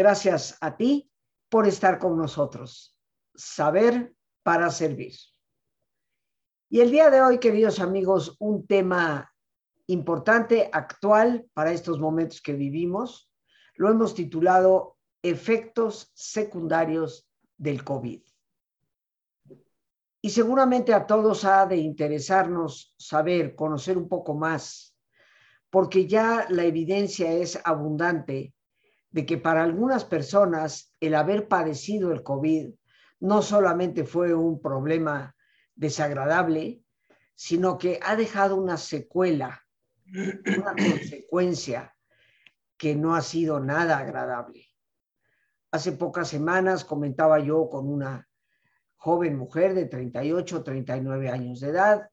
Gracias a ti por estar con nosotros. Saber para servir. Y el día de hoy, queridos amigos, un tema importante, actual para estos momentos que vivimos, lo hemos titulado Efectos secundarios del COVID. Y seguramente a todos ha de interesarnos saber, conocer un poco más, porque ya la evidencia es abundante de que para algunas personas el haber padecido el COVID no solamente fue un problema desagradable, sino que ha dejado una secuela, una consecuencia que no ha sido nada agradable. Hace pocas semanas comentaba yo con una joven mujer de 38, 39 años de edad,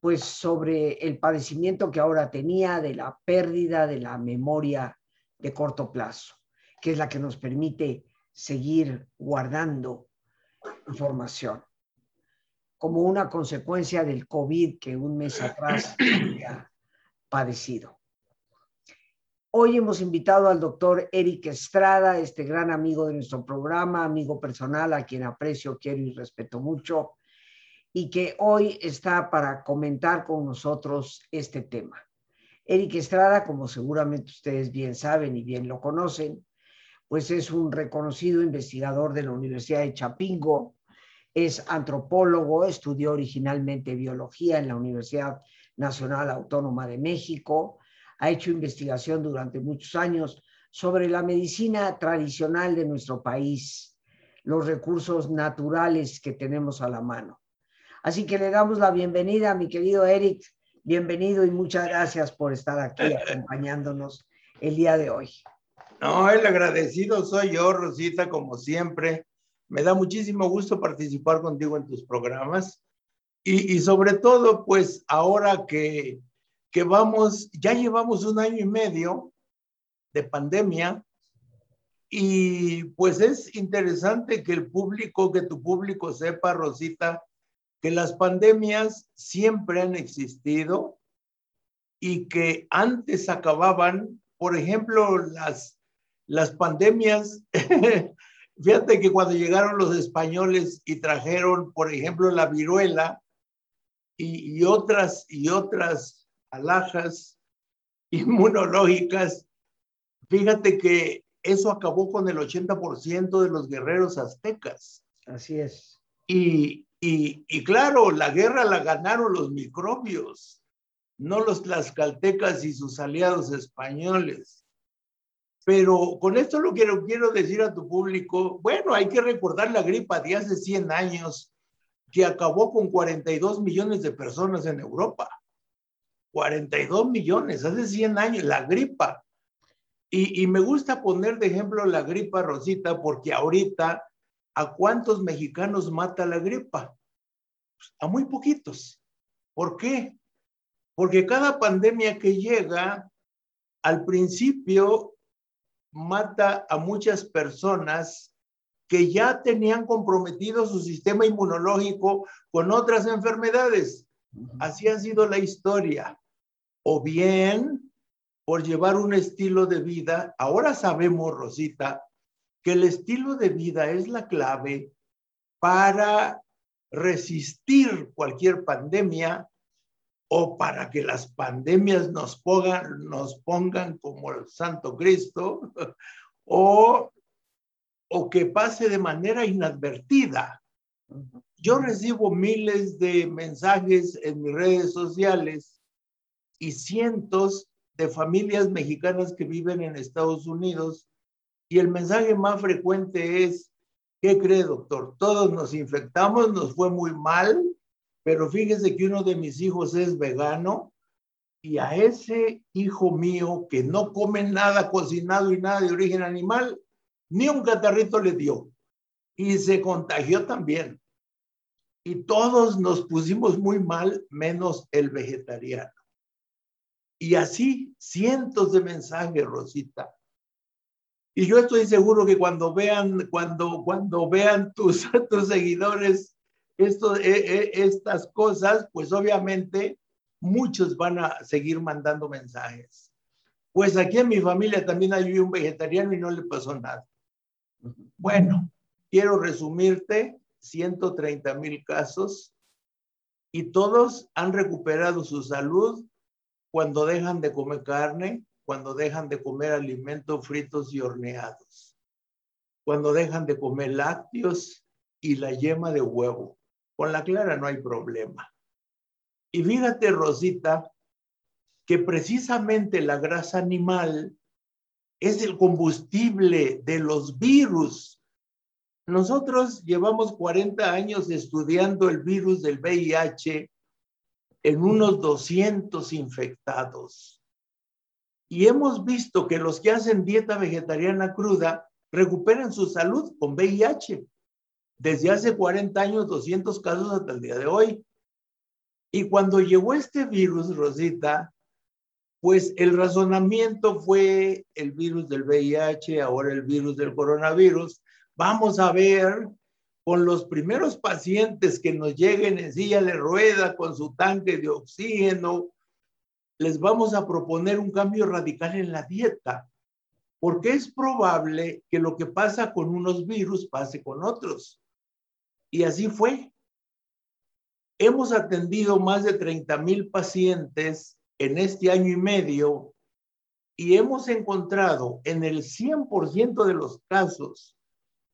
pues sobre el padecimiento que ahora tenía de la pérdida de la memoria de corto plazo, que es la que nos permite seguir guardando información, como una consecuencia del COVID que un mes atrás había padecido. Hoy hemos invitado al doctor Eric Estrada, este gran amigo de nuestro programa, amigo personal a quien aprecio, quiero y respeto mucho, y que hoy está para comentar con nosotros este tema. Eric Estrada, como seguramente ustedes bien saben y bien lo conocen, pues es un reconocido investigador de la Universidad de Chapingo, es antropólogo, estudió originalmente biología en la Universidad Nacional Autónoma de México, ha hecho investigación durante muchos años sobre la medicina tradicional de nuestro país, los recursos naturales que tenemos a la mano. Así que le damos la bienvenida a mi querido Eric bienvenido y muchas gracias por estar aquí acompañándonos el día de hoy. No, el agradecido soy yo, Rosita, como siempre. Me da muchísimo gusto participar contigo en tus programas y, y sobre todo, pues ahora que, que vamos, ya llevamos un año y medio de pandemia y pues es interesante que el público, que tu público sepa, Rosita, que las pandemias siempre han existido y que antes acababan, por ejemplo, las, las pandemias, fíjate que cuando llegaron los españoles y trajeron, por ejemplo, la viruela y, y otras, y otras alhajas inmunológicas, fíjate que eso acabó con el 80% de los guerreros aztecas. Así es. Y, y, claro, la guerra la ganaron los microbios, no los tlaxcaltecas y sus aliados españoles. Pero con esto lo quiero, quiero decir a tu público, bueno, hay que recordar la gripa de hace 100 años que acabó con 42 millones de personas en Europa. 42 millones, hace 100 años, la gripa. Y, y me gusta poner de ejemplo la gripa, Rosita, porque ahorita ¿a cuántos mexicanos mata la gripa? Pues, a muy poquitos. ¿Por qué? Porque cada pandemia que llega, al principio mata a muchas personas que ya tenían comprometido su sistema inmunológico con otras enfermedades. Así ha sido la historia. O bien por llevar un estilo de vida, ahora sabemos, Rosita, que el estilo de vida es la clave para resistir cualquier pandemia o para que las pandemias nos pongan, nos pongan como el Santo Cristo o, o que pase de manera inadvertida. Yo recibo miles de mensajes en mis redes sociales y cientos de familias mexicanas que viven en Estados Unidos y el mensaje más frecuente es, ¿qué cree, doctor? Todos nos infectamos, nos fue muy mal, pero fíjese que uno de mis hijos es vegano y a ese hijo mío que no come nada cocinado y nada de origen animal, ni un catarrito le dio. Y se contagió también. Y todos nos pusimos muy mal, menos el vegetariano. Y así cientos de mensajes, Rosita. Y yo estoy seguro que cuando vean, cuando, cuando vean tus, tus seguidores esto, e, e, estas cosas, pues obviamente muchos van a seguir mandando mensajes. Pues aquí en mi familia también hay un vegetariano y no le pasó nada. Bueno, quiero resumirte 130 mil casos y todos han recuperado su salud cuando dejan de comer carne, cuando dejan de comer alimentos fritos y horneados, cuando dejan de comer lácteos y la yema de huevo. Con la clara no hay problema. Y fíjate, Rosita, que precisamente la grasa animal es el combustible de los virus. Nosotros llevamos 40 años estudiando el virus del VIH en unos 200 infectados. Y hemos visto que los que hacen dieta vegetariana cruda recuperan su salud con VIH. Desde hace 40 años, 200 casos hasta el día de hoy. Y cuando llegó este virus, Rosita, pues el razonamiento fue el virus del VIH, ahora el virus del coronavirus. Vamos a ver con los primeros pacientes que nos lleguen en silla de rueda con su tanque de oxígeno, les vamos a proponer un cambio radical en la dieta, porque es probable que lo que pasa con unos virus pase con otros. Y así fue. Hemos atendido más de 30 mil pacientes en este año y medio y hemos encontrado en el 100% de los casos,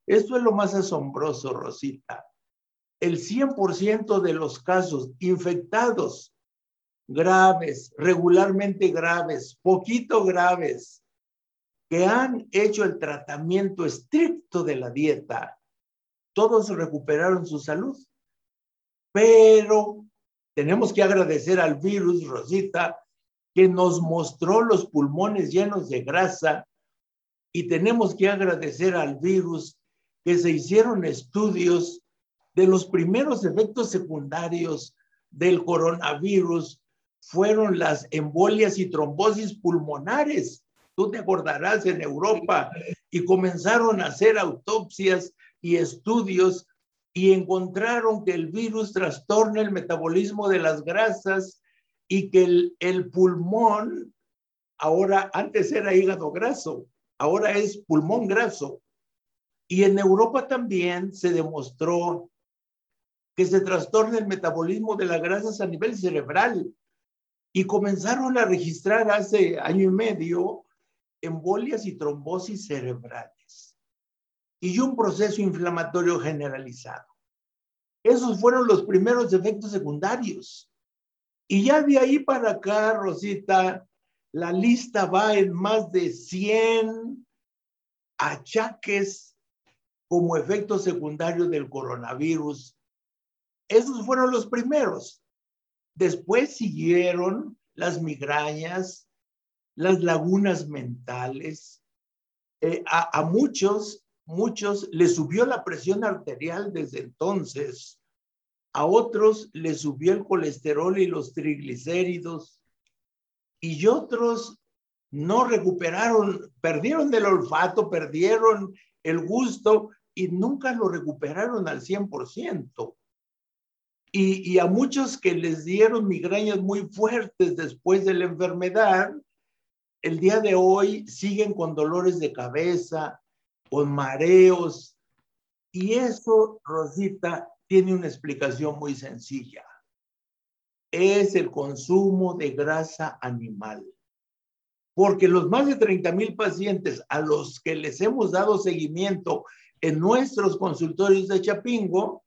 esto es lo más asombroso, Rosita, el 100% de los casos infectados graves, regularmente graves, poquito graves, que han hecho el tratamiento estricto de la dieta, todos recuperaron su salud. Pero tenemos que agradecer al virus, Rosita, que nos mostró los pulmones llenos de grasa y tenemos que agradecer al virus que se hicieron estudios de los primeros efectos secundarios del coronavirus fueron las embolias y trombosis pulmonares. Tú te acordarás en Europa y comenzaron a hacer autopsias y estudios y encontraron que el virus trastorna el metabolismo de las grasas y que el, pulmón, ahora antes era hígado graso, ahora es pulmón graso. Y en Europa también se demostró que se trastorna el metabolismo de las grasas a nivel cerebral. Y comenzaron a registrar hace año y medio embolias y trombosis cerebrales y un proceso inflamatorio generalizado. Esos fueron los primeros efectos secundarios. Y ya de ahí para acá, Rosita, la lista va en más de 100 achaques como efecto secundario del coronavirus. Esos fueron los primeros. Después siguieron las migrañas, las lagunas mentales. Eh, a, muchos muchos les subió la presión arterial desde entonces, a otros les subió el colesterol y los triglicéridos, y otros no recuperaron, perdieron el olfato, perdieron el gusto y nunca lo recuperaron al 100%. Y, a muchos que les dieron migrañas muy fuertes después de la enfermedad, el día de hoy siguen con dolores de cabeza, con mareos. Y eso, Rosita, tiene una explicación muy sencilla. Es el consumo de grasa animal. Porque los más de 30 mil pacientes a los que les hemos dado seguimiento en nuestros consultorios de Chapingo,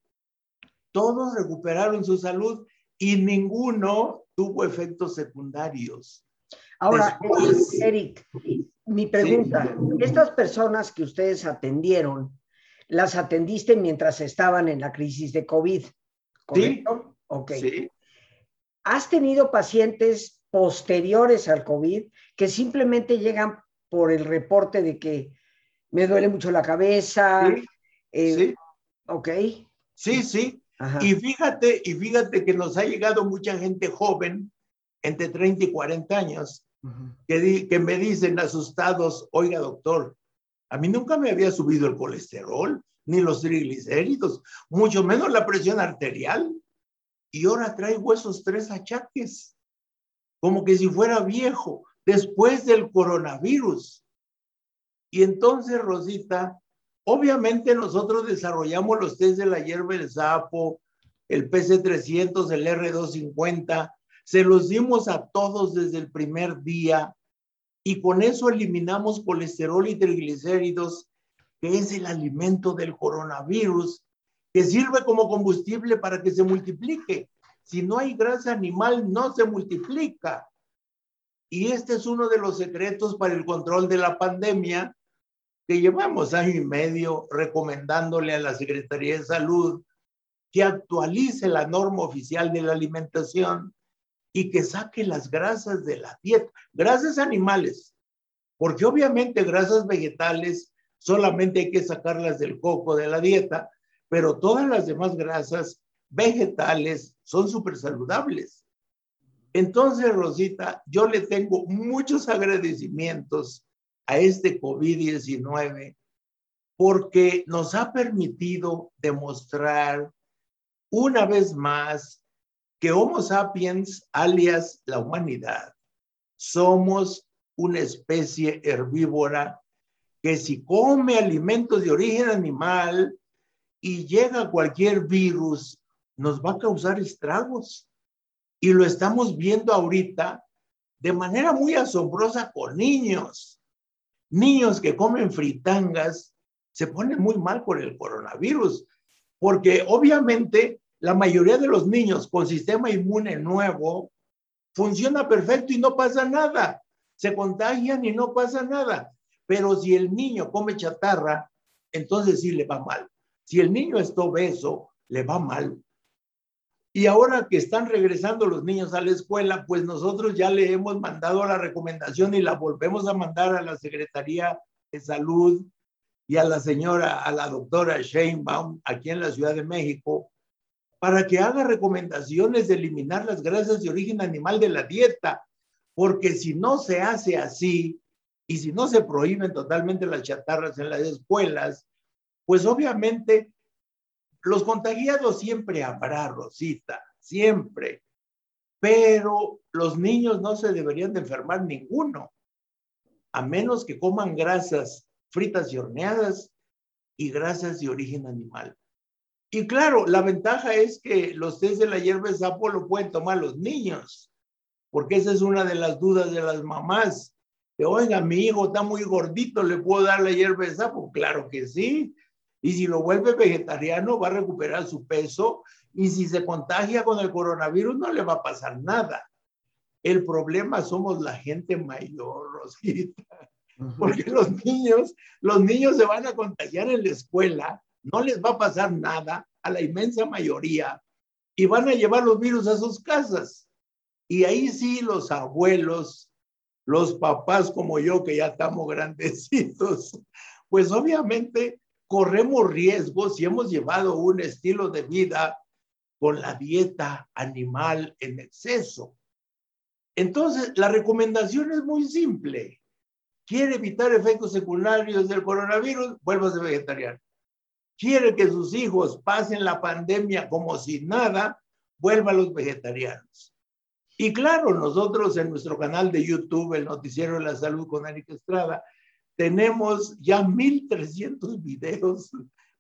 todos recuperaron su salud y ninguno tuvo efectos secundarios. Ahora, Eric, mi pregunta, estas personas que ustedes atendieron, las atendiste mientras estaban en la crisis de COVID, ¿correcto? Sí. Ok. Sí. ¿Has tenido pacientes posteriores al COVID que simplemente llegan por el reporte de que me duele mucho la cabeza? Sí. Eh, sí. Ok. Sí, sí. Y fíjate, y fíjate que nos ha llegado mucha gente joven, entre 30 y 40 años, que, me dicen asustados, oiga doctor, a mí nunca me había subido el colesterol, ni los triglicéridos, mucho menos la presión arterial. Y ahora traigo esos tres achaques, como que si fuera viejo. después del coronavirus. Y entonces, Rosita, obviamente nosotros desarrollamos los test de la hierba del sapo, el PC300, el R250, se los dimos a todos desde el primer día y con eso eliminamos colesterol y triglicéridos, que es el alimento del coronavirus, que sirve como combustible para que se multiplique. Si no hay grasa animal, no se multiplica. Y este es uno de los secretos para el control de la pandemia que llevamos año y medio recomendándole a la Secretaría de Salud que actualice la norma oficial de la alimentación y que saque las grasas de la dieta, grasas animales, porque obviamente grasas vegetales solamente hay que sacarlas del coco de la dieta, pero todas las demás grasas vegetales son súper saludables. Entonces, Rosita, yo le tengo muchos agradecimientos a este COVID-19 porque nos ha permitido demostrar una vez más que Homo sapiens, alias la humanidad, somos una especie herbívora que si come alimentos de origen animal y llega cualquier virus, nos va a causar estragos. Y lo estamos viendo ahorita de manera muy asombrosa con niños. Niños que comen fritangas se ponen muy mal por el coronavirus, porque obviamente la mayoría de los niños con sistema inmune nuevo funciona perfecto y no pasa nada. Se contagian y no pasa nada. Pero si el niño come chatarra, entonces sí le va mal. Si el niño está obeso, le va mal. Y ahora que están regresando los niños a la escuela, pues nosotros ya le hemos mandado la recomendación y la volvemos a mandar a la Secretaría de Salud y a la señora, a la doctora Sheinbaum, aquí en la Ciudad de México, para que haga recomendaciones de eliminar las grasas de origen animal de la dieta, porque si no se hace así y si no se prohíben totalmente las chatarras en las escuelas, pues obviamente los contagiados siempre habrá, Rosita, siempre, pero los niños no se deberían de enfermar ninguno, a menos que coman grasas fritas y horneadas y grasas de origen animal. Y claro, la ventaja es que los test de la hierba de sapo lo pueden tomar los niños, porque esa es una de las dudas de las mamás. Que, oiga, mi hijo está muy gordito, ¿le puedo dar la hierba de sapo? Claro que sí. Y si lo vuelve vegetariano, va a recuperar su peso. Y si se contagia con el coronavirus, no le va a pasar nada. El problema somos la gente mayor, Rosita. Porque los niños, los niños se van a contagiar en la escuela no les va a pasar nada a la inmensa mayoría y van a llevar los virus a sus casas. Y ahí sí los abuelos, los papás como yo que ya estamos grandecitos, pues obviamente corremos riesgos si hemos llevado un estilo de vida con la dieta animal en exceso. Entonces, la recomendación es muy simple. ¿Quiere evitar efectos secundarios del coronavirus? Vuélvase vegetariano quiere que sus hijos pasen la pandemia como si nada, vuelva a los vegetarianos. Y claro, nosotros en nuestro canal de YouTube, el Noticiero de la Salud con Erika Estrada, tenemos ya 1.300 videos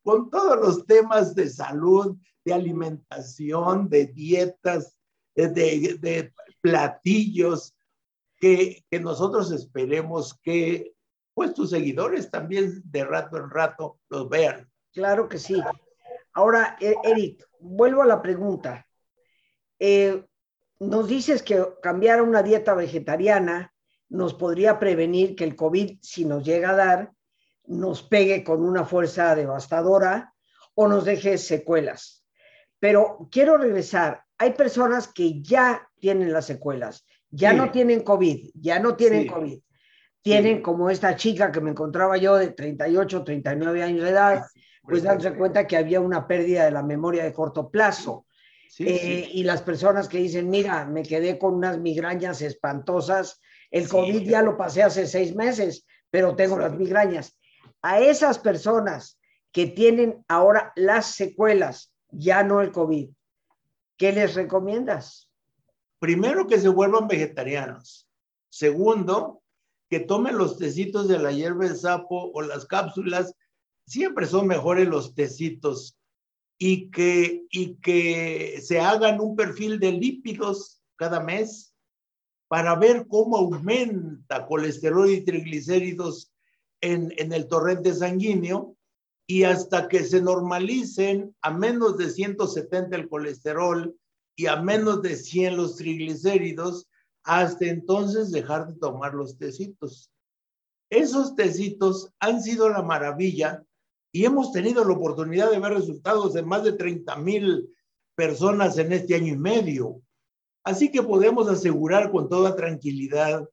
con todos los temas de salud, de alimentación, de dietas, de, de platillos, que, nosotros esperemos que pues tus seguidores también de rato en rato los vean. Claro que sí. Ahora, e-, Eric, vuelvo a la pregunta. Eh, nos dices que cambiar una dieta vegetariana nos podría prevenir que el COVID, si nos llega a dar, nos pegue con una fuerza devastadora o nos deje secuelas. Pero quiero regresar. Hay personas que ya tienen las secuelas, ya no tienen COVID, ya no tienen COVID. Tienen como esta chica que me encontraba yo de 38, 39 años de edad, pues darse cuenta que había una pérdida de la memoria de corto plazo. Eh, y las personas que dicen, mira, me quedé con unas migrañas espantosas, el COVID ya lo pasé hace seis meses, pero tengo las migrañas. A esas personas que tienen ahora las secuelas, ya no el COVID, ¿qué les recomiendas? Primero que se vuelvan vegetarianos. Segundo, que tomen los tecitos de la hierba de sapo o las cápsulas. Siempre son mejores los tecitos. Y que, y que se hagan un perfil de lípidos cada mes para ver cómo aumenta colesterol y triglicéridos en, en el torrente sanguíneo y hasta que se normalicen a menos de 170 el colesterol y a menos de 100 los triglicéridos, hasta entonces dejar de tomar los tecitos. Esos tecitos han sido la maravilla y hemos tenido la oportunidad de ver resultados de más de 30 mil personas en este año y medio. Así que podemos asegurar con toda tranquilidad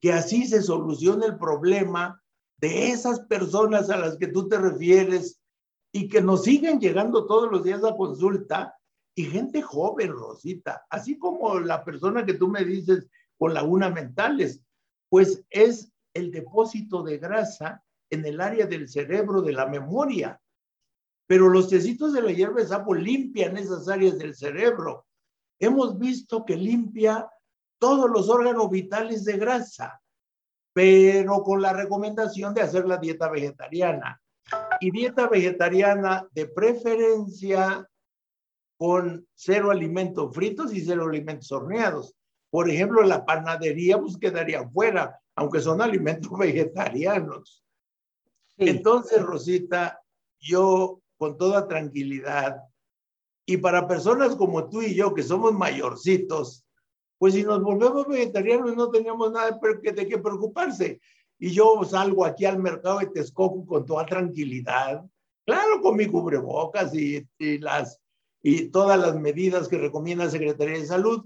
que así se soluciona el problema de esas personas a las que tú te refieres y que nos siguen llegando todos los días a consulta y gente joven, Rosita, así como la persona que tú me dices con lagunas mentales, pues es el depósito de grasa en el área del cerebro de la memoria. Pero los tecitos de la hierba de sapo limpian esas áreas del cerebro. Hemos visto que limpia todos los órganos vitales de grasa pero con la recomendación de hacer la dieta vegetariana. Y dieta vegetariana de preferencia con cero alimentos fritos y cero alimentos horneados. Por ejemplo, la panadería pues quedaría fuera, aunque son alimentos vegetarianos. Entonces, Rosita, yo con toda tranquilidad, y para personas como tú y yo, que somos mayorcitos, pues si nos volvemos vegetarianos no teníamos nada de qué preocuparse. Y yo salgo aquí al mercado de Texcoco con toda tranquilidad, claro, con mi cubrebocas y, las, y todas las medidas que recomienda la Secretaría de Salud,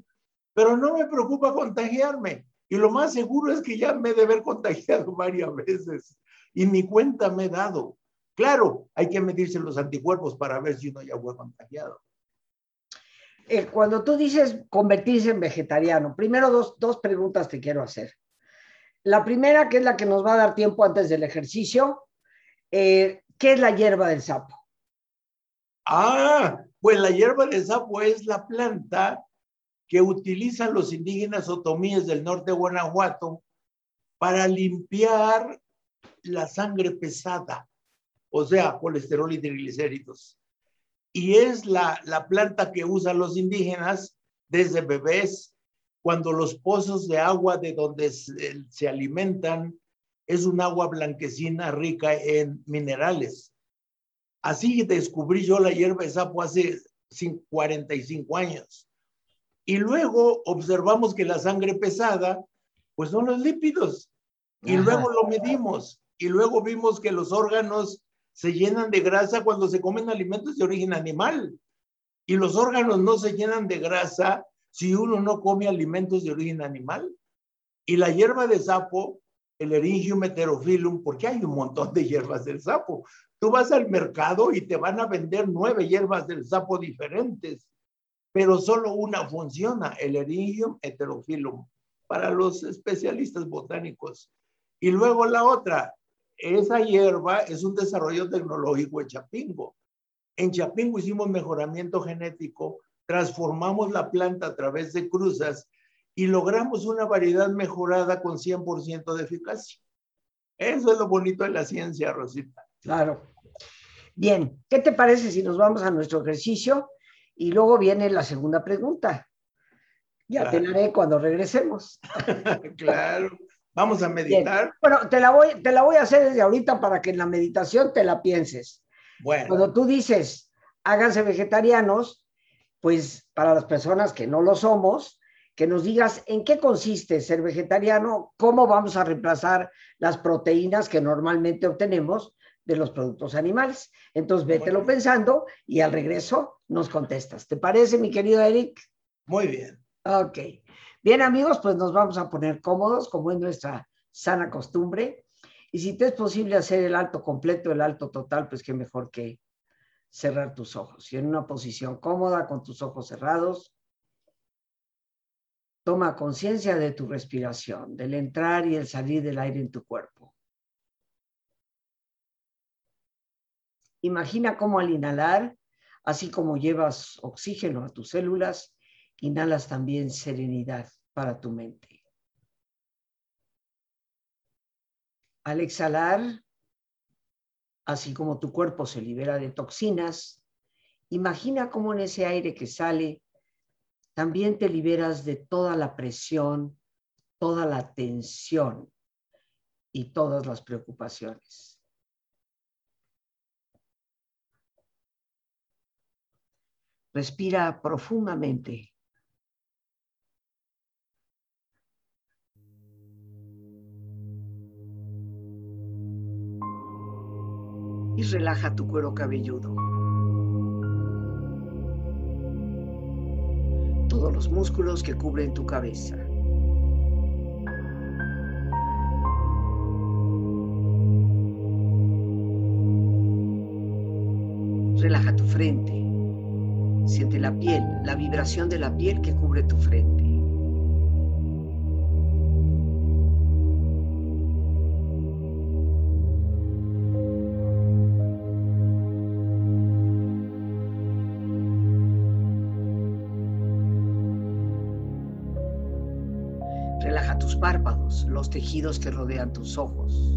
pero no me preocupa contagiarme. Y lo más seguro es que ya me he de haber contagiado varias veces y mi cuenta me he dado. Claro, hay que medirse los anticuerpos para ver si uno ya fue contagiado. Cuando tú dices convertirse en vegetariano, primero dos, dos preguntas te quiero hacer. La primera, que es la que nos va a dar tiempo antes del ejercicio, eh, ¿qué es la hierba del sapo? Ah, pues la hierba del sapo es la planta que utilizan los indígenas otomíes del norte de Guanajuato para limpiar la sangre pesada, o sea, colesterol y triglicéridos y es la, planta que usan los indígenas desde bebés cuando los pozos de agua de donde se, alimentan es un agua blanquecina rica en minerales. Así descubrí yo la hierba de sapo hace 45 años. Y luego observamos que la sangre pesada, pues son los lípidos. Y luego lo medimos. Y luego vimos que los órganos se llenan de grasa cuando se comen alimentos de origen animal. Y los órganos no se llenan de grasa si uno no come alimentos de origen animal. Y la hierba de sapo, el Eringium heterophyllum, porque hay un montón de hierbas del sapo. Tú vas al mercado y te van a vender nueve hierbas del sapo diferentes, pero solo una funciona, el Eringium heterophyllum, para los especialistas botánicos. Y luego la otra, esa hierba es un desarrollo tecnológico en Chapingo. En Chapingo hicimos mejoramiento genético, transformamos la planta a través de cruzas y logramos una variedad mejorada con 100% de eficacia. Eso es lo bonito de la ciencia, Rosita. Claro. Bien, ¿qué te parece si nos vamos a nuestro ejercicio y luego viene la segunda pregunta? Ya te la haré cuando regresemos. claro. Vamos a meditar. Bueno, te la, voy, te la voy a hacer desde ahorita para que en la meditación te la pienses. Bueno. Cuando tú dices, háganse vegetarianos, pues para las personas que no lo somos, que nos digas en qué consiste ser vegetariano, cómo vamos a reemplazar las proteínas que normalmente obtenemos de los productos animales. Entonces, vételo pensando y al regreso nos contestas. ¿Te parece, mi querido Eric? Muy bien. Ok. Bien, amigos, pues nos vamos a poner cómodos, como es nuestra sana costumbre. Y si te es posible hacer el alto completo, el alto total, pues qué mejor que cerrar tus ojos. Y en una posición cómoda, con tus ojos cerrados, toma conciencia de tu respiración, del entrar y el salir del aire en tu cuerpo. Imagina cómo al inhalar, así como llevas oxígeno a tus células, inhalas también serenidad para tu mente. Al exhalar, así como tu cuerpo se libera de toxinas, imagina cómo en ese aire que sale también te liberas de toda la presión, toda la tensión y todas las preocupaciones. Respira profundamente. Y relaja tu cuero cabelludo. Todos los músculos que cubren tu cabeza. Relaja tu frente. Siente la piel, la vibración de la piel que cubre tu frente. Los tejidos que rodean tus ojos.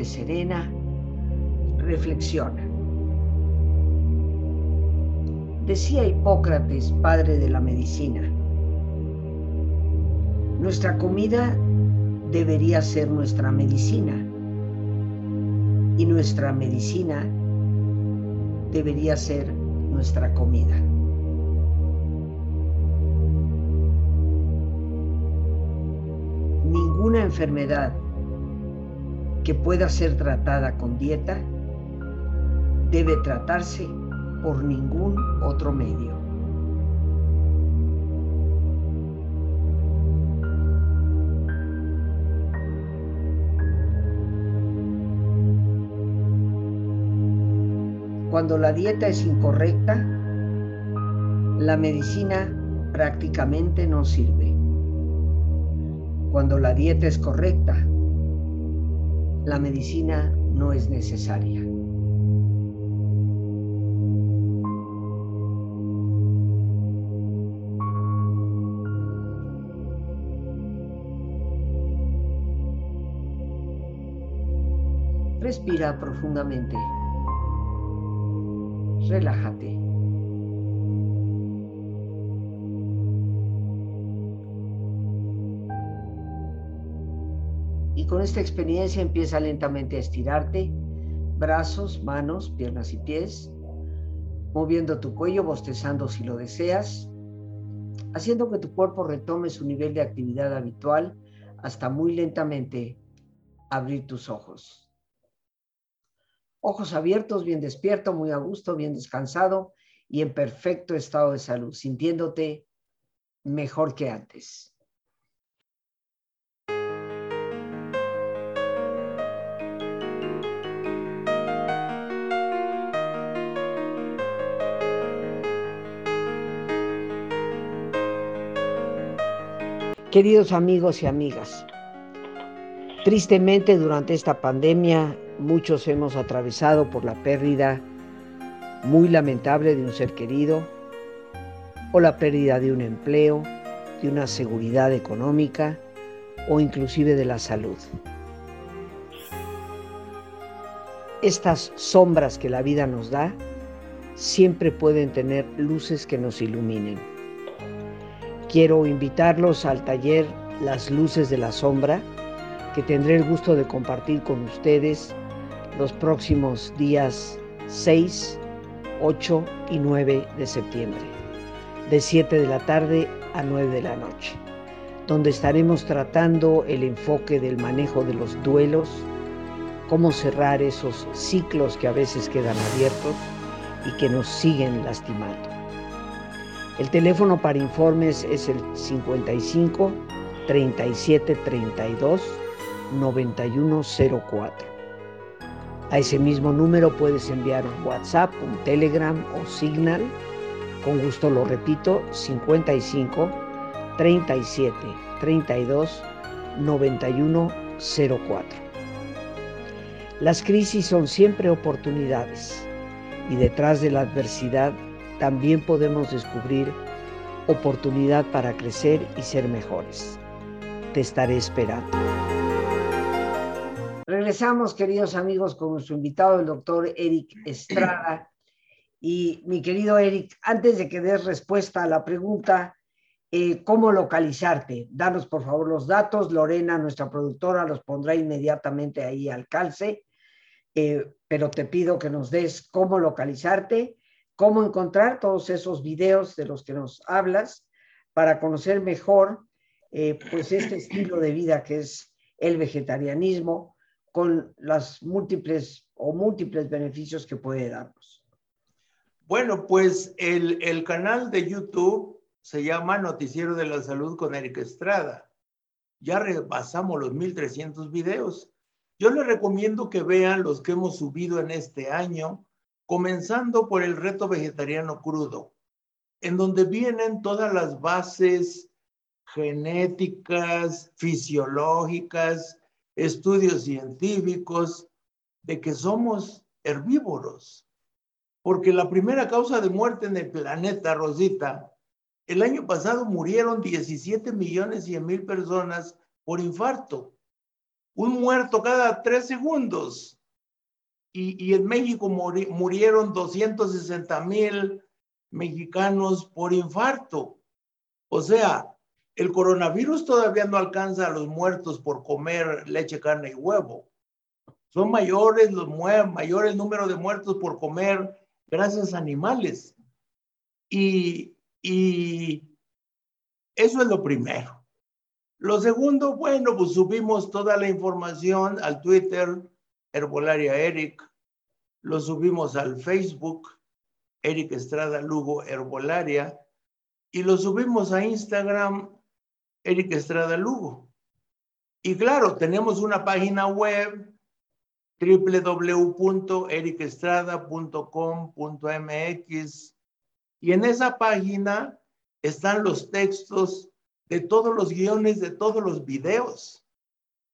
Serena, reflexiona. Decía Hipócrates, padre de la medicina, nuestra comida debería ser nuestra medicina y nuestra medicina debería ser nuestra comida. Ninguna enfermedad que pueda ser tratada con dieta debe tratarse por ningún otro medio. Cuando la dieta es incorrecta, la medicina prácticamente no sirve. Cuando la dieta es correcta, la medicina no es necesaria. Respira profundamente. Relájate. Con esta experiencia empieza lentamente a estirarte, brazos, manos, piernas y pies, moviendo tu cuello, bostezando si lo deseas, haciendo que tu cuerpo retome su nivel de actividad habitual hasta muy lentamente abrir tus ojos ojos abiertos, bien despierto, muy a gusto, bien descansado y en perfecto estado de salud, sintiéndote mejor que antes. Queridos amigos y amigas, tristemente durante esta pandemia Muchos hemos atravesado por la pérdida muy lamentable de un ser querido o la pérdida de un empleo, de una seguridad económica o inclusive de la salud. Estas sombras que la vida nos da siempre pueden tener luces que nos iluminen. Quiero invitarlos al taller Las Luces de la Sombra, que tendré el gusto de compartir con ustedes los próximos días 6, 8 y 9 de septiembre, de 7 de la tarde a 9 de la noche, donde estaremos tratando el enfoque del manejo de los duelos, cómo cerrar esos ciclos que a veces quedan abiertos y que nos siguen lastimando. El teléfono para informes es el 55 37 32 9104. A ese mismo número puedes enviar un WhatsApp, un Telegram o Signal. Con gusto lo repito, 55 37 32 91 04. Las crisis son siempre oportunidades y detrás de la adversidad también podemos descubrir oportunidad para crecer y ser mejores. Te estaré esperando. Regresamos, queridos amigos, con nuestro invitado, el doctor Eric Estrada. Y mi querido Eric, antes de que des respuesta a la pregunta, eh, ¿cómo localizarte? Danos, por favor, los datos. Lorena, nuestra productora, los pondrá inmediatamente ahí al calce. Eh, pero te pido que nos des cómo localizarte, cómo encontrar todos esos videos de los que nos hablas para conocer mejor eh, pues este estilo de vida que es el vegetarianismo con las múltiples o múltiples beneficios que puede darnos. Bueno, pues el, el canal de YouTube se llama Noticiero de la Salud con Eric Estrada. ya rebasamos los 1300 videos. Yo les recomiendo que vean los que hemos subido en este año, comenzando por el reto vegetariano crudo, en donde vienen todas las bases genéticas, fisiológicas, estudios científicos de que somos herbívoros. Porque la primera causa de muerte en el planeta, Rosita, el año pasado murieron 17 millones y mil personas por infarto. Un muerto cada tres segundos. Y, en México murieron 260 mil mexicanos por infarto. O sea, el coronavirus todavía no alcanza a los muertos por comer leche, carne y huevo. Son mayores los mayor el número de muertos por comer grasas animales. Y, y eso es lo primero. Lo segundo, bueno, pues subimos toda la información al Twitter, Herbolaria Eric, lo subimos al Facebook, Eric Estrada Lugo Herbolaria, y lo subimos a Instagram, Eric Estrada Lugo. Y claro, tenemos una página web www.ericestrada.com.mx y en esa página están los textos de todos los guiones de todos los videos.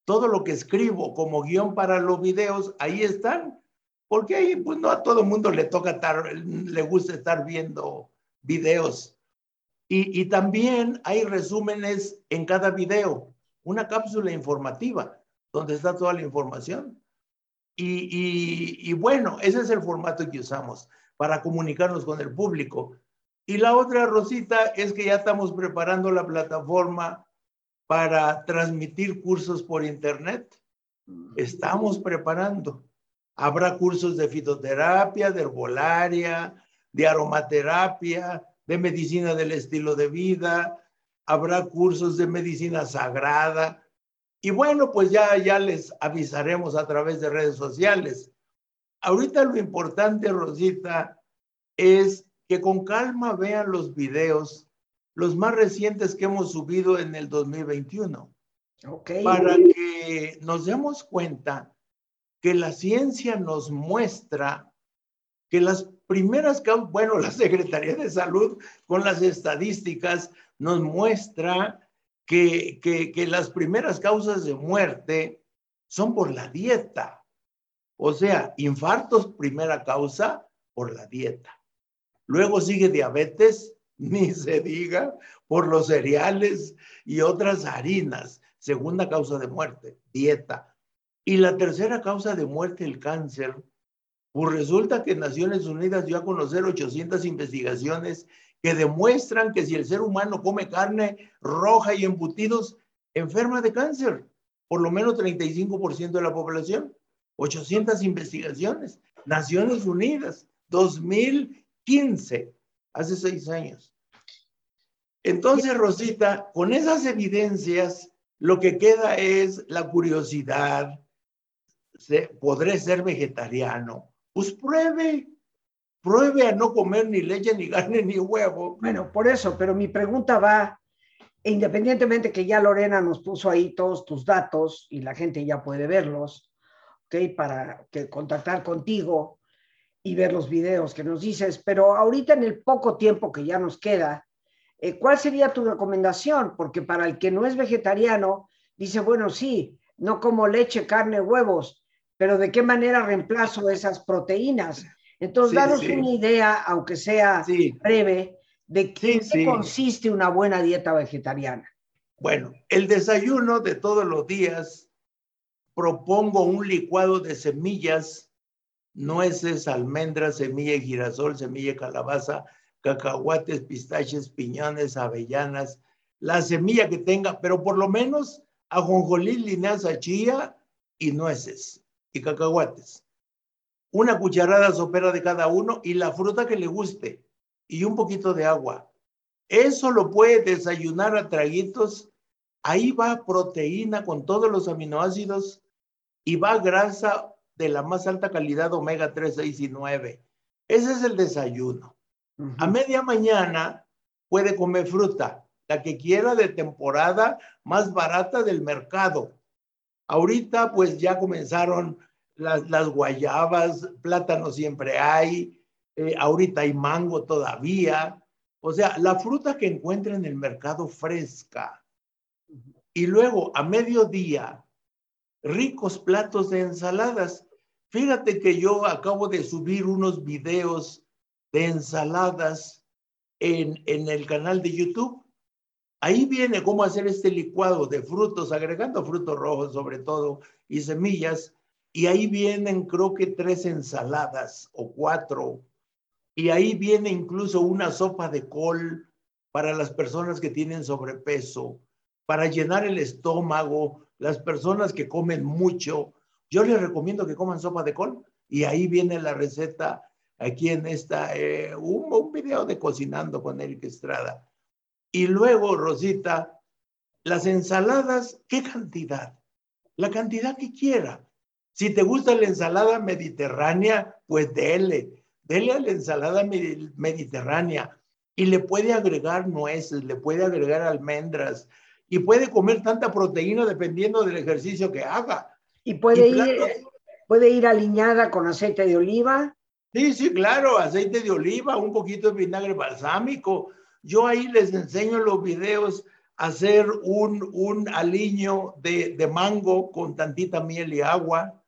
Todo lo que escribo como guion para los videos, ahí están. Porque ahí pues no a todo mundo le toca le gusta estar viendo videos y, también hay resúmenes en cada video, una cápsula informativa donde está toda la información. Y, bueno, ese es el formato que usamos para comunicarnos con el público. Y la otra, Rosita, es que ya estamos preparando la plataforma para transmitir cursos por Internet. Estamos preparando. Habrá cursos de fitoterapia, de herbolaria, de aromaterapia, de medicina del estilo de vida, habrá cursos de medicina sagrada. Y bueno, pues ya, ya les avisaremos a través de redes sociales. Ahorita lo importante, Rosita, es que con calma vean los videos, los más recientes que hemos subido en el 2021. Okay. Para que nos demos cuenta que la ciencia nos muestra que las primeras bueno, la Secretaría de Salud con las estadísticas nos muestra que, que, las primeras causas de muerte son por la dieta. O sea, infartos, primera causa, por la dieta. Luego sigue diabetes, ni se diga, por los cereales y otras harinas. Segunda causa de muerte, dieta. Y la tercera causa de muerte, el cáncer, pues resulta que Naciones Unidas dio a conocer 800 investigaciones que demuestran que si el ser humano come carne roja y embutidos, enferma de cáncer, por lo menos 35% de la población. 800 investigaciones. Naciones Unidas, 2015, hace seis años. Entonces, Rosita, con esas evidencias, lo que queda es la curiosidad. ¿Podré ser vegetariano? pues pruebe, pruebe a no comer ni leche, ni carne, ni huevo. Bueno, por eso, pero mi pregunta va, independientemente que ya Lorena nos puso ahí todos tus datos y la gente ya puede verlos, ¿ok? Para que contactar contigo y ver los videos que nos dices, pero ahorita en el poco tiempo que ya nos queda, eh, ¿cuál sería tu recomendación? Porque para el que no es vegetariano, dice, bueno, sí, no como leche, carne, huevos, pero ¿de qué manera reemplazo esas proteínas? Entonces, danos una idea, aunque sea breve, de qué consiste una buena dieta vegetariana. Bueno, el desayuno de todos los días propongo un licuado de semillas, nueces, almendras, semilla de girasol, semilla de calabaza, cacahuates, pistaches, piñones, avellanas, la semilla que tenga, pero por lo menos ajonjolí, linaza, chía y nueces y cacahuates. Una cucharada sopera de cada uno y la fruta que le guste y un poquito de agua. Eso lo puede desayunar a traguitos. Ahí va proteína con todos los aminoácidos y va grasa de la más alta calidad omega 3, 6 y 9. Ese es el desayuno. A media mañana puede comer fruta, la que quiera de temporada más barata del mercado. Ahorita pues ya comenzaron las, guayabas, plátano siempre hay, eh, ahorita hay mango todavía. O sea, la fruta que encuentra en el mercado fresca. Y luego a mediodía, ricos platos de ensaladas. Fíjate que yo acabo de subir unos videos de ensaladas en, en el canal de YouTube. Ahí viene cómo hacer este licuado de frutos, agregando frutos rojos sobre todo y semillas. Y ahí vienen creo que tres ensaladas o cuatro. Y ahí viene incluso una sopa de col para las personas que tienen sobrepeso, para llenar el estómago, las personas que comen mucho. Yo les recomiendo que coman sopa de col. Y ahí viene la receta aquí en esta, eh, un, un video de cocinando con Eric Estrada y luego, Rosita, las ensaladas, ¿qué cantidad? La cantidad que quiera. Si te gusta la ensalada mediterránea, pues dele, dele a la ensalada mediterránea y le puede agregar nueces, le puede agregar almendras y puede comer tanta proteína dependiendo del ejercicio que haga. Y puede, ir, puede ir aliñada con aceite de oliva. Sí, sí, claro, aceite de oliva, un poquito de vinagre balsámico, yo ahí les enseño los videos a hacer un, un aliño de, de mango con tantita miel y agua,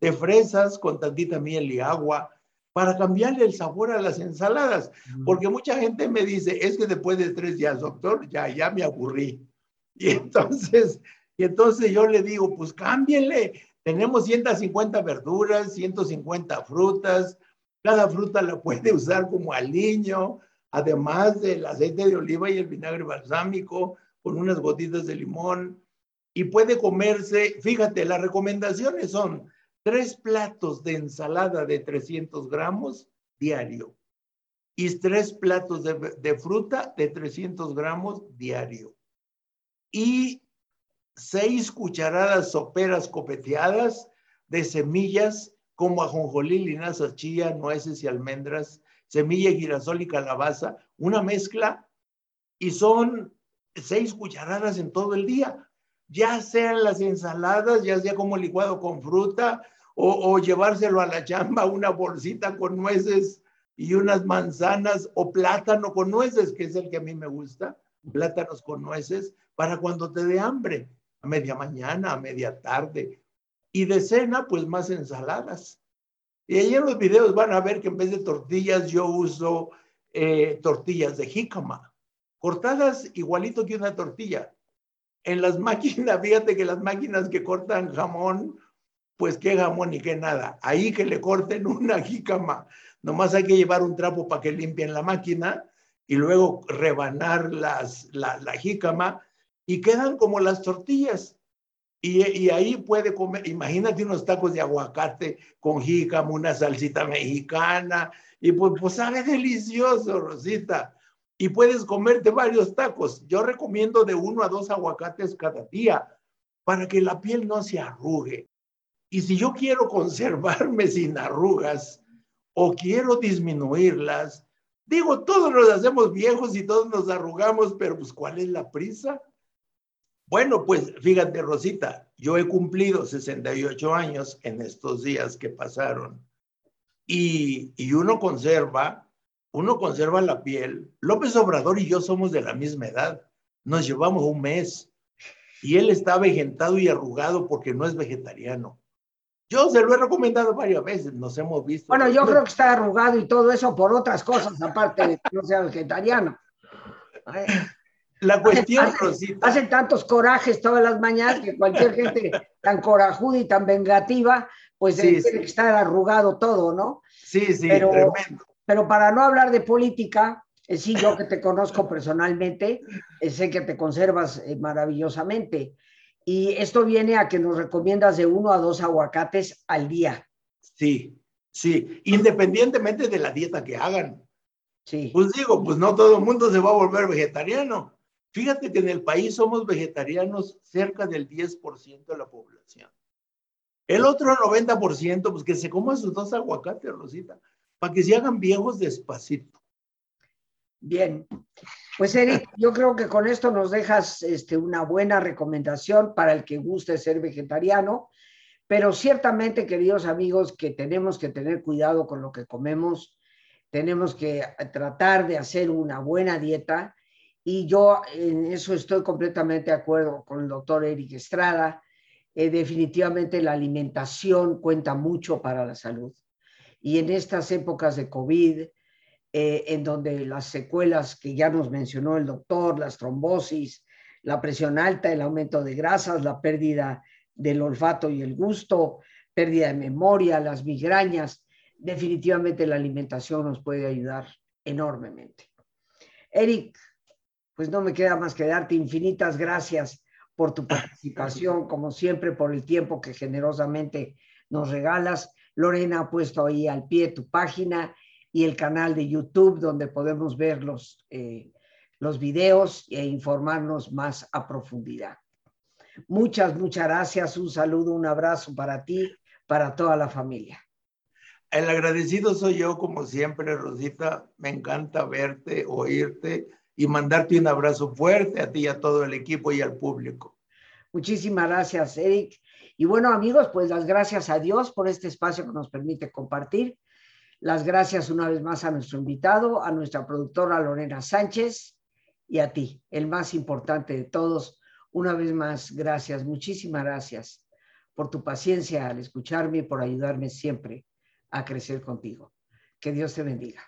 de fresas con tantita miel y agua, para cambiarle el sabor a las ensaladas. Porque mucha gente me dice, es que después de tres días, doctor, ya, ya me aburrí. Y entonces, y entonces yo le digo, pues cámbienle. Tenemos 150 verduras, 150 frutas. Cada fruta la puede usar como aliño además del aceite de oliva y el vinagre balsámico, con unas gotitas de limón. Y puede comerse, fíjate, las recomendaciones son tres platos de ensalada de 300 gramos diario y tres platos de, de fruta de 300 gramos diario. Y seis cucharadas soperas copeteadas de semillas como ajonjolí, linaza, chía, nueces y almendras semilla, girasol y calabaza, una mezcla, y son seis cucharadas en todo el día, ya sean las ensaladas, ya sea como licuado con fruta, o, llevárselo a la chamba, una bolsita con nueces y unas manzanas, o plátano con nueces, que es el que a mí me gusta, plátanos con nueces, para cuando te dé hambre, media mañana, a media tarde. Y de cena, pues más ensaladas. Y ahí en los videos van a ver que en vez de tortillas yo uso eh, tortillas de jícama, cortadas igualito que una tortilla. En las máquinas, fíjate que las máquinas que cortan jamón, pues qué jamón y qué nada. Ahí que le corten una jícama. Nomás hay que llevar un trapo para que limpien la máquina y luego rebanar las, la, la y quedan como las tortillas. Y, ahí puede comer, imagínate unos tacos de aguacate con jícama, una salsita mexicana, y pues, pues sabe delicioso, Rosita. Y puedes comerte varios tacos. Yo recomiendo de uno a dos aguacates cada día para que la piel no se arrugue. Y si yo quiero conservarme sin arrugas o quiero disminuirlas, digo, todos nos hacemos viejos y todos nos arrugamos, pero pues ¿cuál es la prisa? Bueno, pues fíjate, Rosita, yo he cumplido 68 años en estos días que pasaron y, y uno conserva, uno conserva la piel. López Obrador y yo somos de la misma edad, nos llevamos un mes y él está vegetado y arrugado porque no es vegetariano. Yo se lo he recomendado varias veces, nos hemos visto. Bueno, yo creo que está arrugado y todo eso por otras cosas, aparte de que no sea vegetariano. La cuestión, Rosita. Hacen tantos corajes todas las mañanas que cualquier gente tan corajuda y tan vengativa, pues tiene que estar arrugado todo, ¿no? Sí, sí, pero, tremendo. Pero para no hablar de política, eh, sí, yo que te conozco personalmente, eh, sé que te conservas eh, maravillosamente. Y esto viene a que nos recomiendas de uno a dos aguacates al día. Sí, sí, independientemente de la dieta que hagan. Sí. Pues digo, pues no todo el mundo se va a volver vegetariano. Fíjate que en el país somos vegetarianos cerca del 10% de la población. El otro 90%, pues que se coman sus dos aguacates, Rosita, para que se hagan viejos despacito. Bien, Pues Eric, yo creo que con esto nos dejas este, una buena recomendación para el que guste ser vegetariano, pero ciertamente, queridos amigos, que tenemos que tener cuidado con lo que comemos, tenemos que tratar de hacer una buena dieta y yo en eso estoy completamente de acuerdo con el doctor Eric Estrada. Eh, definitivamente la alimentación cuenta mucho para la salud. Y en estas épocas de COVID, eh, en donde las secuelas que ya nos mencionó el doctor, las trombosis, la presión alta, el aumento de grasas, la pérdida del olfato y el gusto, pérdida de memoria, las migrañas, definitivamente la alimentación nos puede ayudar enormemente. Eric, pues no me queda más que darte infinitas gracias por tu participación, como siempre, por el tiempo que generosamente nos regalas. Lorena ha puesto ahí al pie tu página y el canal de YouTube donde podemos ver los, eh, los videos e informarnos más a profundidad. Muchas, muchas gracias. Un saludo, un abrazo para ti, para toda la familia. El agradecido soy yo, como siempre, Rosita. Me encanta verte, oírte y mandarte un abrazo fuerte a ti y a todo el equipo y al público. Muchísimas gracias, Eric. Y bueno, amigos, pues las gracias a Dios por este espacio que nos permite compartir. Las gracias una vez más a nuestro invitado, a nuestra productora Lorena Sánchez y a ti, el más importante de todos. Una vez más, gracias, muchísimas gracias por tu paciencia al escucharme y por ayudarme siempre a crecer contigo. Que Dios te bendiga.